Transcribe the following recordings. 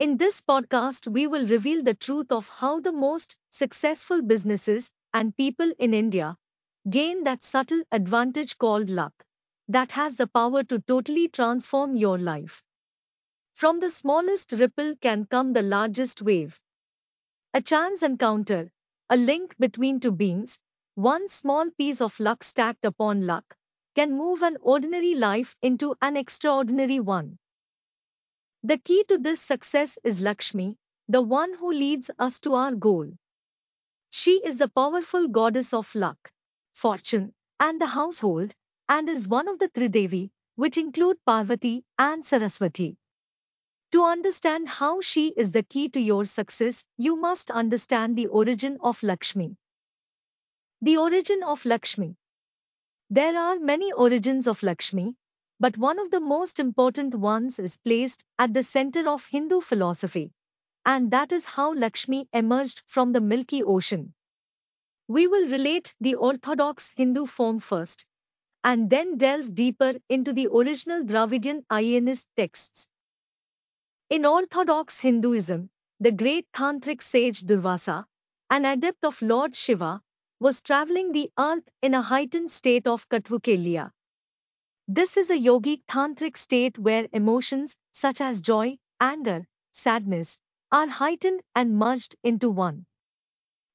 In this podcast, we will reveal the truth of how the most successful businesses and people in India gain that subtle advantage called luck that has the power to totally transform your life. From the smallest ripple can come the largest wave. A chance encounter, a link between two beings, one small piece of luck stacked upon luck, can move an ordinary life into an extraordinary one. The key to this success is Lakshmi, the one who leads us to our goal. She is the powerful goddess of luck, fortune, and the household, and is one of the Tridevi, which include Parvati and Saraswati. To understand how she is the key to your success, you must understand the origin of Lakshmi. The origin of Lakshmi. There are many origins of Lakshmi, but one of the most important ones is placed at the center of Hindu philosophy, and that is how Lakshmi emerged from the Milky Ocean. We will relate the orthodox Hindu form first, and then delve deeper into the original Dravidian Ayanist texts. In Orthodox Hinduism, the great tantric sage Durvasa, an adept of Lord Shiva, was traveling the earth in a heightened state of Katvukelya. This is a yogic tantric state where emotions such as joy, anger, sadness are heightened and merged into one.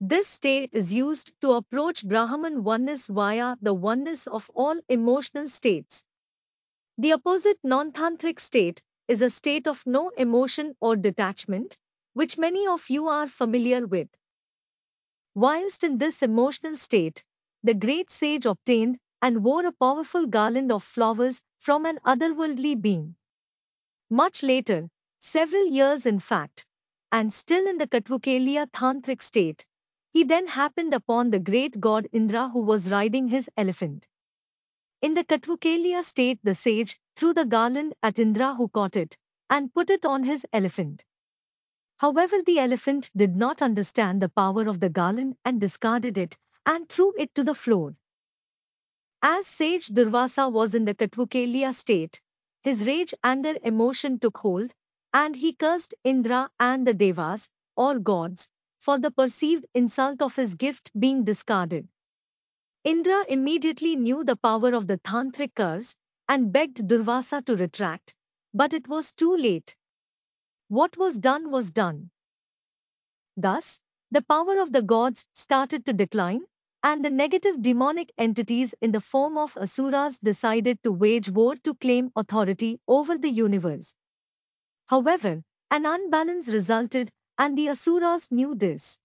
This state is used to approach Brahman oneness via the oneness of all emotional states. The opposite non tantric state is a state of no emotion or detachment, which many of you are familiar with. Whilst in this emotional state, the great sage obtained and wore a powerful garland of flowers from an otherworldly being. Much later, several years in fact, and still in the Katvukelya tantric state, he then happened upon the great god Indra who was riding his elephant. In the Katvukelya state, the sage threw the garland at Indra who caught it and put it on his elephant. However, the elephant did not understand the power of the garland and discarded it and threw it to the floor. As sage Durvasa was in the Katvukelya state, his rage, anger, emotion took hold, and he cursed Indra and the Devas, or gods, for the perceived insult of his gift being discarded. Indra immediately knew the power of the tantric curse and begged Durvasa to retract, but it was too late. What was done was done. Thus, the power of the gods started to decline, and the negative demonic entities in the form of asuras decided to wage war to claim authority over the universe. However, an unbalance resulted, and the asuras knew this.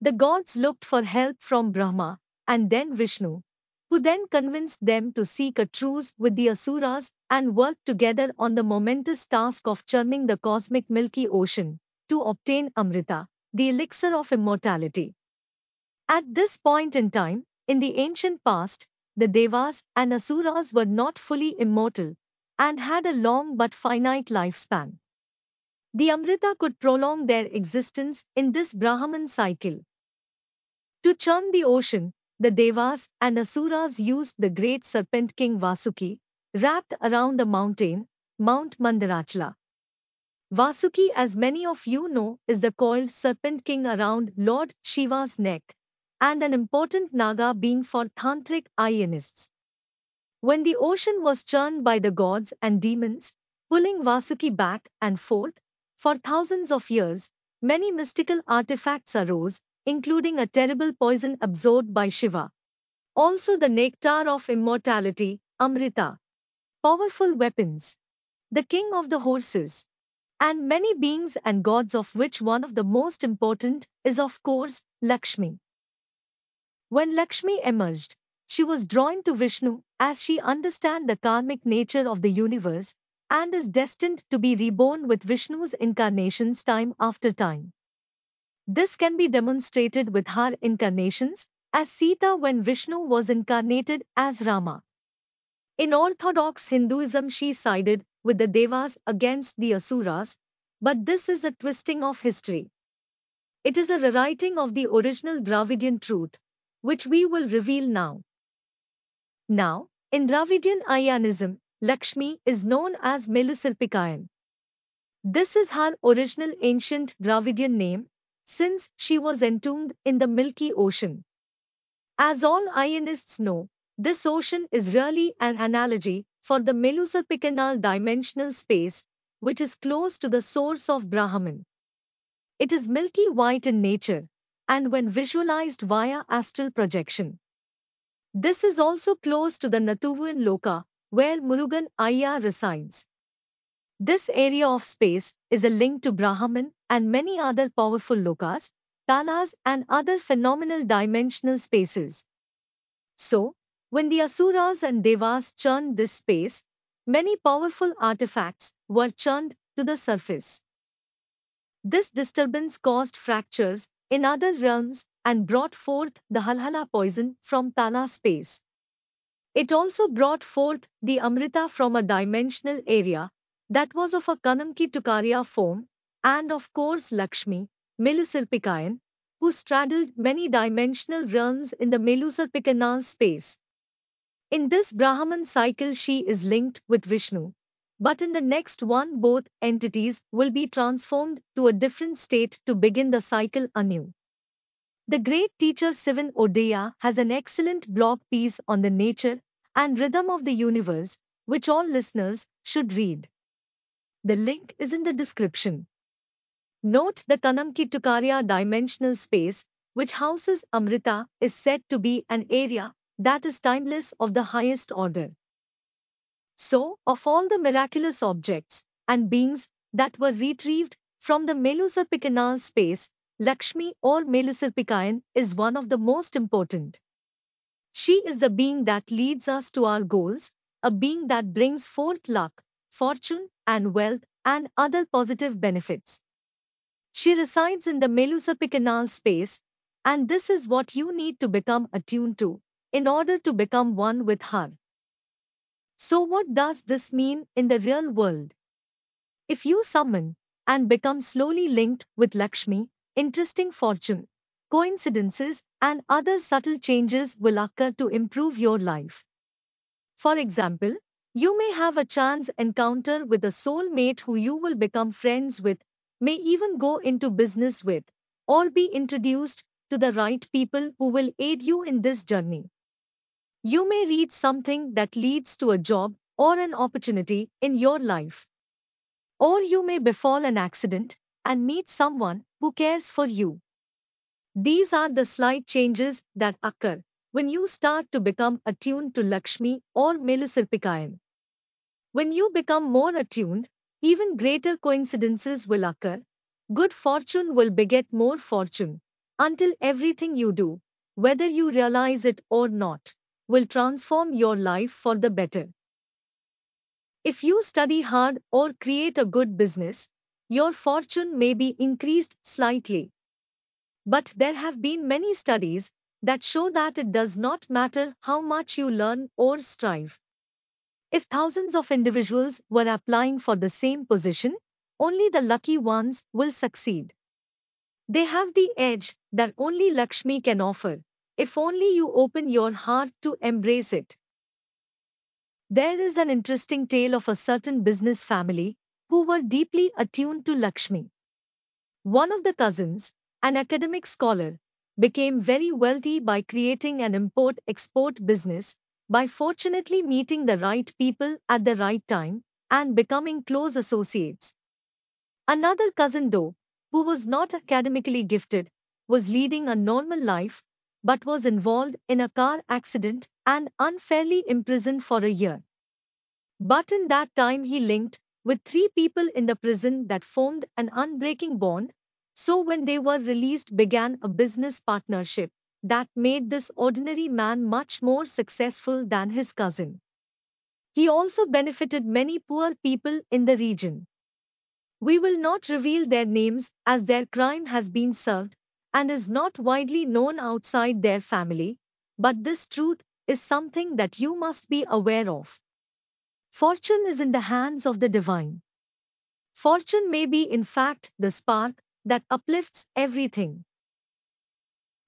The gods looked for help from Brahma and then Vishnu, who then convinced them to seek a truce with the asuras and work together on the momentous task of churning the cosmic Milky Ocean to obtain Amrita, the elixir of immortality. At this point in time, in the ancient past, the Devas and Asuras were not fully immortal and had a long but finite lifespan. The Amrita could prolong their existence in this Brahman cycle. To churn the ocean, the Devas and Asuras used the great serpent king Vasuki, wrapped around a mountain, Mount Mandarachala. Vasuki, as many of you know, is the coiled serpent king around Lord Shiva's neck, and an important Naga being for Tantric Ayanists. When the ocean was churned by the gods and demons, pulling Vasuki back and forth, for thousands of years, many mystical artifacts arose, including a terrible poison absorbed by Shiva. Also the nectar of immortality, Amrita powerful weapons, the king of the horses, and many beings and gods of which one of the most important is of course Lakshmi. When Lakshmi emerged, she was drawn to Vishnu as she understand the karmic nature of the universe and is destined to be reborn with Vishnu's incarnations time after time. This can be demonstrated with her incarnations as Sita when Vishnu was incarnated as Rama. In Orthodox Hinduism, she sided with the Devas against the Asuras, but this is a twisting of history. It is a rewriting of the original Dravidian truth, which we will reveal now. Now, in Dravidian Ayanism, Lakshmi is known as Melusirpikayan. This is her original ancient Dravidian name, since she was entombed in the Milky Ocean. As all Ayanists know, this ocean is really an analogy for the Meluserpicanal dimensional space, which is close to the source of Brahman. It is milky white in nature, and when visualized via astral projection. This is also close to the Nathuvuan Loka, where Murugan Ayya resides. This area of space is a link to Brahman and many other powerful lokas, talas, and other phenomenal dimensional spaces. So, when the Asuras and Devas churned this space, many powerful artifacts were churned to the surface. This disturbance caused fractures in other realms and brought forth the Halahala poison from Tala space. It also brought forth the Amrita from a dimensional area that was of a Kanamki Tukaria form, and of course Lakshmi, Melusirpikayan, who straddled many dimensional realms in the Melusirpikanal space. In this Brahman cycle she is linked with Vishnu, but in the next one, both entities will be transformed to a different state to begin the cycle anew. The great teacher Sivan Odeya has an excellent blog piece on the nature and rhythm of the universe, which all listeners should read. The link is in the description. Note the Kanamki Tukaria dimensional space, which houses Amrita, is said to be an area that is timeless of the highest order. So, of all the miraculous objects and beings that were retrieved from the Melusirpicanal space, Lakshmi or Melusirpikayan is one of the most important. She is the being that leads us to our goals, a being that brings forth luck, fortune, and wealth, and other positive benefits. She resides in the Melusirpicanal space, and this is what you need to become attuned to in order to become one with her. So, what does this mean in the real world? If you summon and become slowly linked with Lakshmi, interesting fortune, coincidences, and other subtle changes will occur to improve your life. For example, you may have a chance encounter with a soulmate who you will become friends with, may even go into business with, or be introduced to the right people who will aid you in this journey. You may read something that leads to a job or an opportunity in your life. Or you may befall an accident and meet someone who cares for you. These are the slight changes that occur when you start to become attuned to Lakshmi or Melusirpikayan. When you become more attuned, even greater coincidences will occur. Good fortune will beget more fortune until everything you do, whether you realize it or not, will transform your life for the better. If you study hard or create a good business, your fortune may be increased slightly. But there have been many studies that show that it does not matter how much you learn or strive. If thousands of individuals were applying for the same position, only the lucky ones will succeed. They have the edge that only Lakshmi can offer, if only you open your heart to embrace it. There is an interesting tale of a certain business family who were deeply attuned to Lakshmi. One of the cousins, an academic scholar, became very wealthy by creating an import export business, by fortunately meeting the right people at the right time and becoming close associates. Another cousin, though, who was not academically gifted, was leading a normal life but was involved in a car accident and unfairly imprisoned for a year. But in that time he linked with three people in the prison that formed an unbreaking bond, so when they were released began a business partnership that made this ordinary man much more successful than his cousin. He also benefited many poor people in the region. We will not reveal their names as their crime has been served, and is not widely known outside their family, but this truth is something that you must be aware of. Fortune is in the hands of the divine. Fortune may be, in fact, the spark that uplifts everything.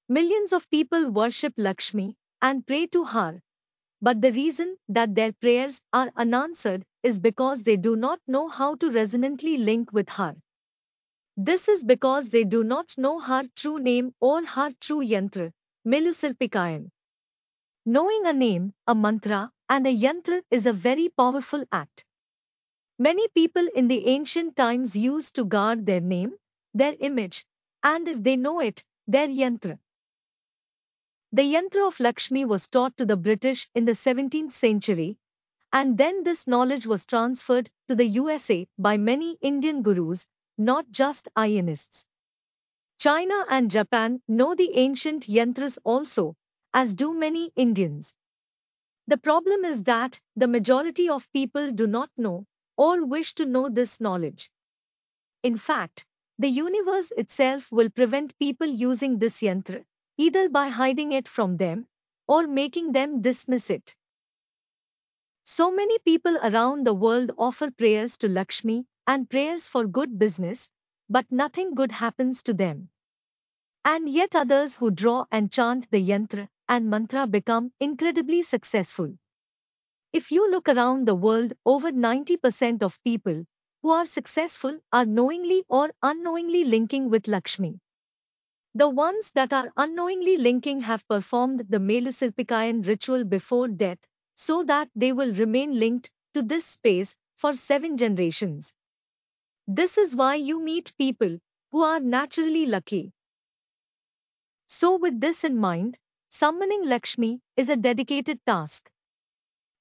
Millions of people worship Lakshmi and pray to her, but the reason that their prayers are unanswered is because they do not know how to resonantly link with her. This is because they do not know her true name or her true yantra, Melusirpikayan. Knowing a name, a mantra, and a yantra is a very powerful act. Many people in the ancient times used to guard their name, their image, and if they know it, their yantra. The yantra of Lakshmi was taught to the British in the 17th century, and then this knowledge was transferred to the USA by many Indian gurus, not just Ayanists. China and Japan know the ancient yantras also, as do many Indians. The problem is that the majority of people do not know or wish to know this knowledge. In fact, the universe itself will prevent people using this yantra, either by hiding it from them or making them dismiss it. So many people around the world offer prayers to Lakshmi and prayers for good business, but nothing good happens to them. And yet others who draw and chant the yantra and mantra become incredibly successful. If you look around the world, over 90% of people who are successful are knowingly or unknowingly linking with Lakshmi. The ones that are unknowingly linking have performed the Melusirpikayan ritual before death so that they will remain linked to this space for seven generations. This is why you meet people who are naturally lucky. So, with this in mind, summoning Lakshmi is a dedicated task.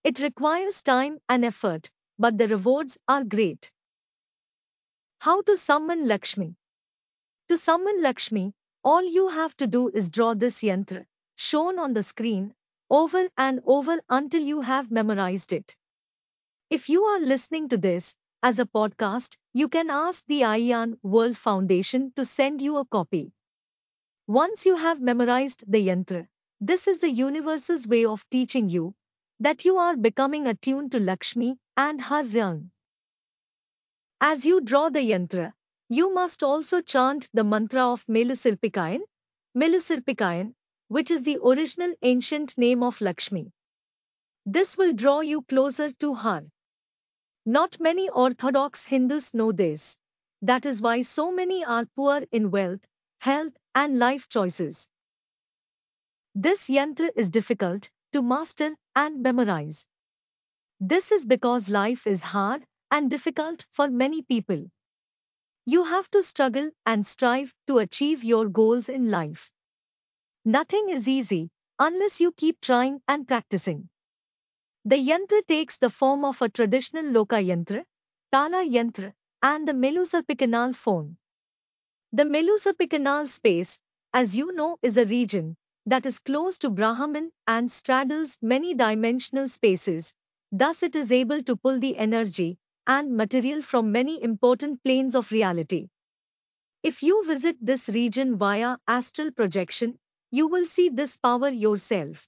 It requires time and effort, but the rewards are great. How to summon Lakshmi? To summon Lakshmi, all you have to do is draw this yantra, shown on the screen, over and over until you have memorized it. If you are listening to this as a podcast, you can ask the Ayan World Foundation to send you a copy. Once you have memorized the yantra, this is the universe's way of teaching you that you are becoming attuned to Lakshmi and her realm. As you draw the yantra, you must also chant the mantra of Melusirpikayan, Melusirpikayan, which is the original ancient name of Lakshmi. This will draw you closer to her. Not many Orthodox Hindus know this. That is why so many are poor in wealth, health, and life choices. This yantra is difficult to master and memorize. This is because life is hard and difficult for many people. You have to struggle and strive to achieve your goals in life. Nothing is easy unless you keep trying and practicing. The yantra takes the form of a traditional loka yantra, tala yantra, and the Melusirpikanal phone. The Melusirpikanal space, as you know, is a region that is close to Brahman and straddles many dimensional spaces. Thus, it is able to pull the energy and material from many important planes of reality. If you visit this region via astral projection, you will see this power yourself.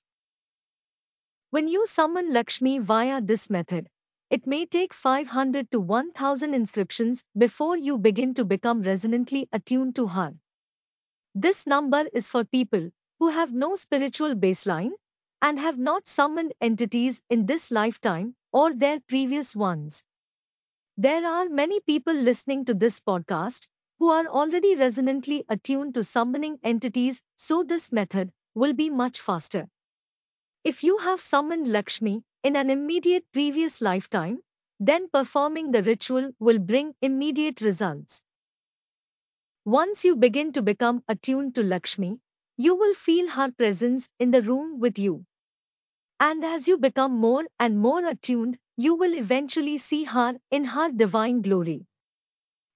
When you summon Lakshmi via this method, it may take 500 to 1000 inscriptions before you begin to become resonantly attuned to her. This number is for people who have no spiritual baseline and have not summoned entities in this lifetime or their previous ones. There are many people listening to this podcast who are already resonantly attuned to summoning entities, so this method will be much faster. If you have summoned Lakshmi in an immediate previous lifetime, then performing the ritual will bring immediate results. Once you begin to become attuned to Lakshmi, you will feel her presence in the room with you. And as you become more and more attuned, you will eventually see her in her divine glory.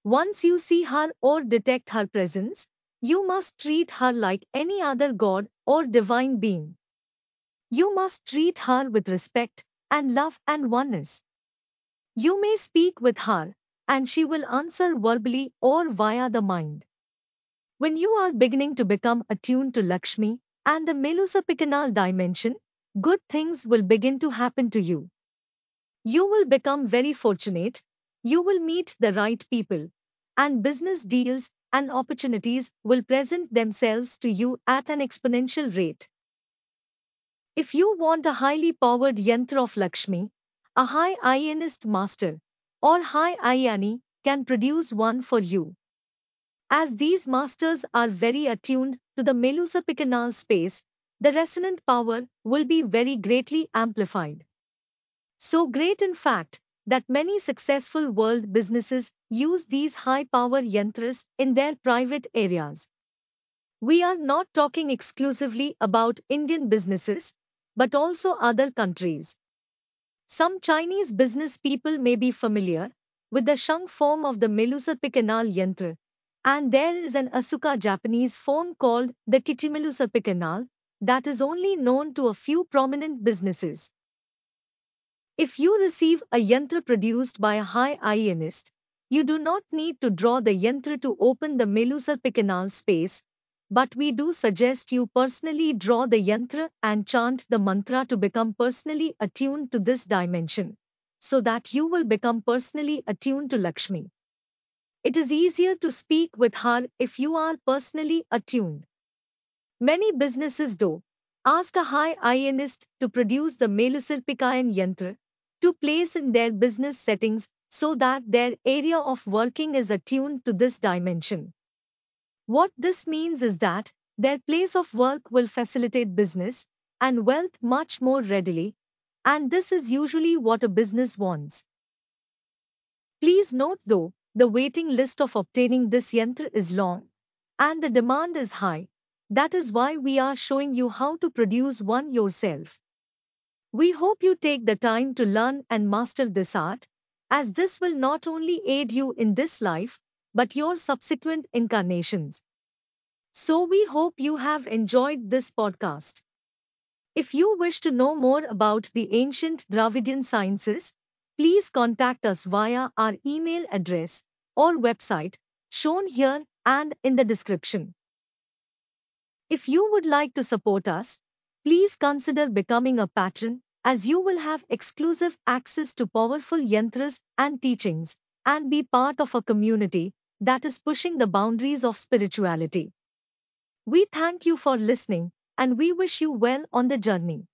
Once you see her or detect her presence, you must treat her like any other god or divine being. You must treat her with respect and love and oneness. You may speak with her, and she will answer verbally or via the mind. When you are beginning to become attuned to Lakshmi and the Melusirpikanal dimension, good things will begin to happen to you. You will become very fortunate, you will meet the right people, and business deals and opportunities will present themselves to you at an exponential rate. If you want a highly powered yantra of Lakshmi, a high Ayanist master or high Ayani can produce one for you. As these masters are very attuned to the melusopicanal space, the resonant power will be very greatly amplified. So great, in fact, that many successful world businesses use these high power yantras in their private areas. We are not talking exclusively about Indian businesses, but also other countries. Some Chinese business people may be familiar with the Shang form of the Meluserpicanal yantra, and there is an Asuka Japanese phone called the Kitimeluserpicanal that is only known to a few prominent businesses. If you receive a yantra produced by a high Ayanist, you do not need to draw the yantra to open the Meluserpicanal space but we do suggest you personally draw the yantra and chant the mantra to become personally attuned to this dimension, so that you will become personally attuned to Lakshmi. It is easier to speak with her if you are personally attuned. Many businesses do ask a high Ayanist to produce the Melusirpikayan yantra to place in their business settings so that their area of working is attuned to this dimension. What this means is that their place of work will facilitate business and wealth much more readily, and this is usually what a business wants. Please note though, the waiting list of obtaining this yantra is long, and the demand is high. That is why we are showing you how to produce one yourself. We hope you take the time to learn and master this art, as this will not only aid you in this life, but your subsequent incarnations. So we hope you have enjoyed this podcast. If you wish to know more about the ancient Dravidian sciences, please contact us via our email address or website shown here and in the description. If you would like to support us, please consider becoming a patron as you will have exclusive access to powerful yantras and teachings and be part of a community that is pushing the boundaries of spirituality. We thank you for listening and we wish you well on the journey.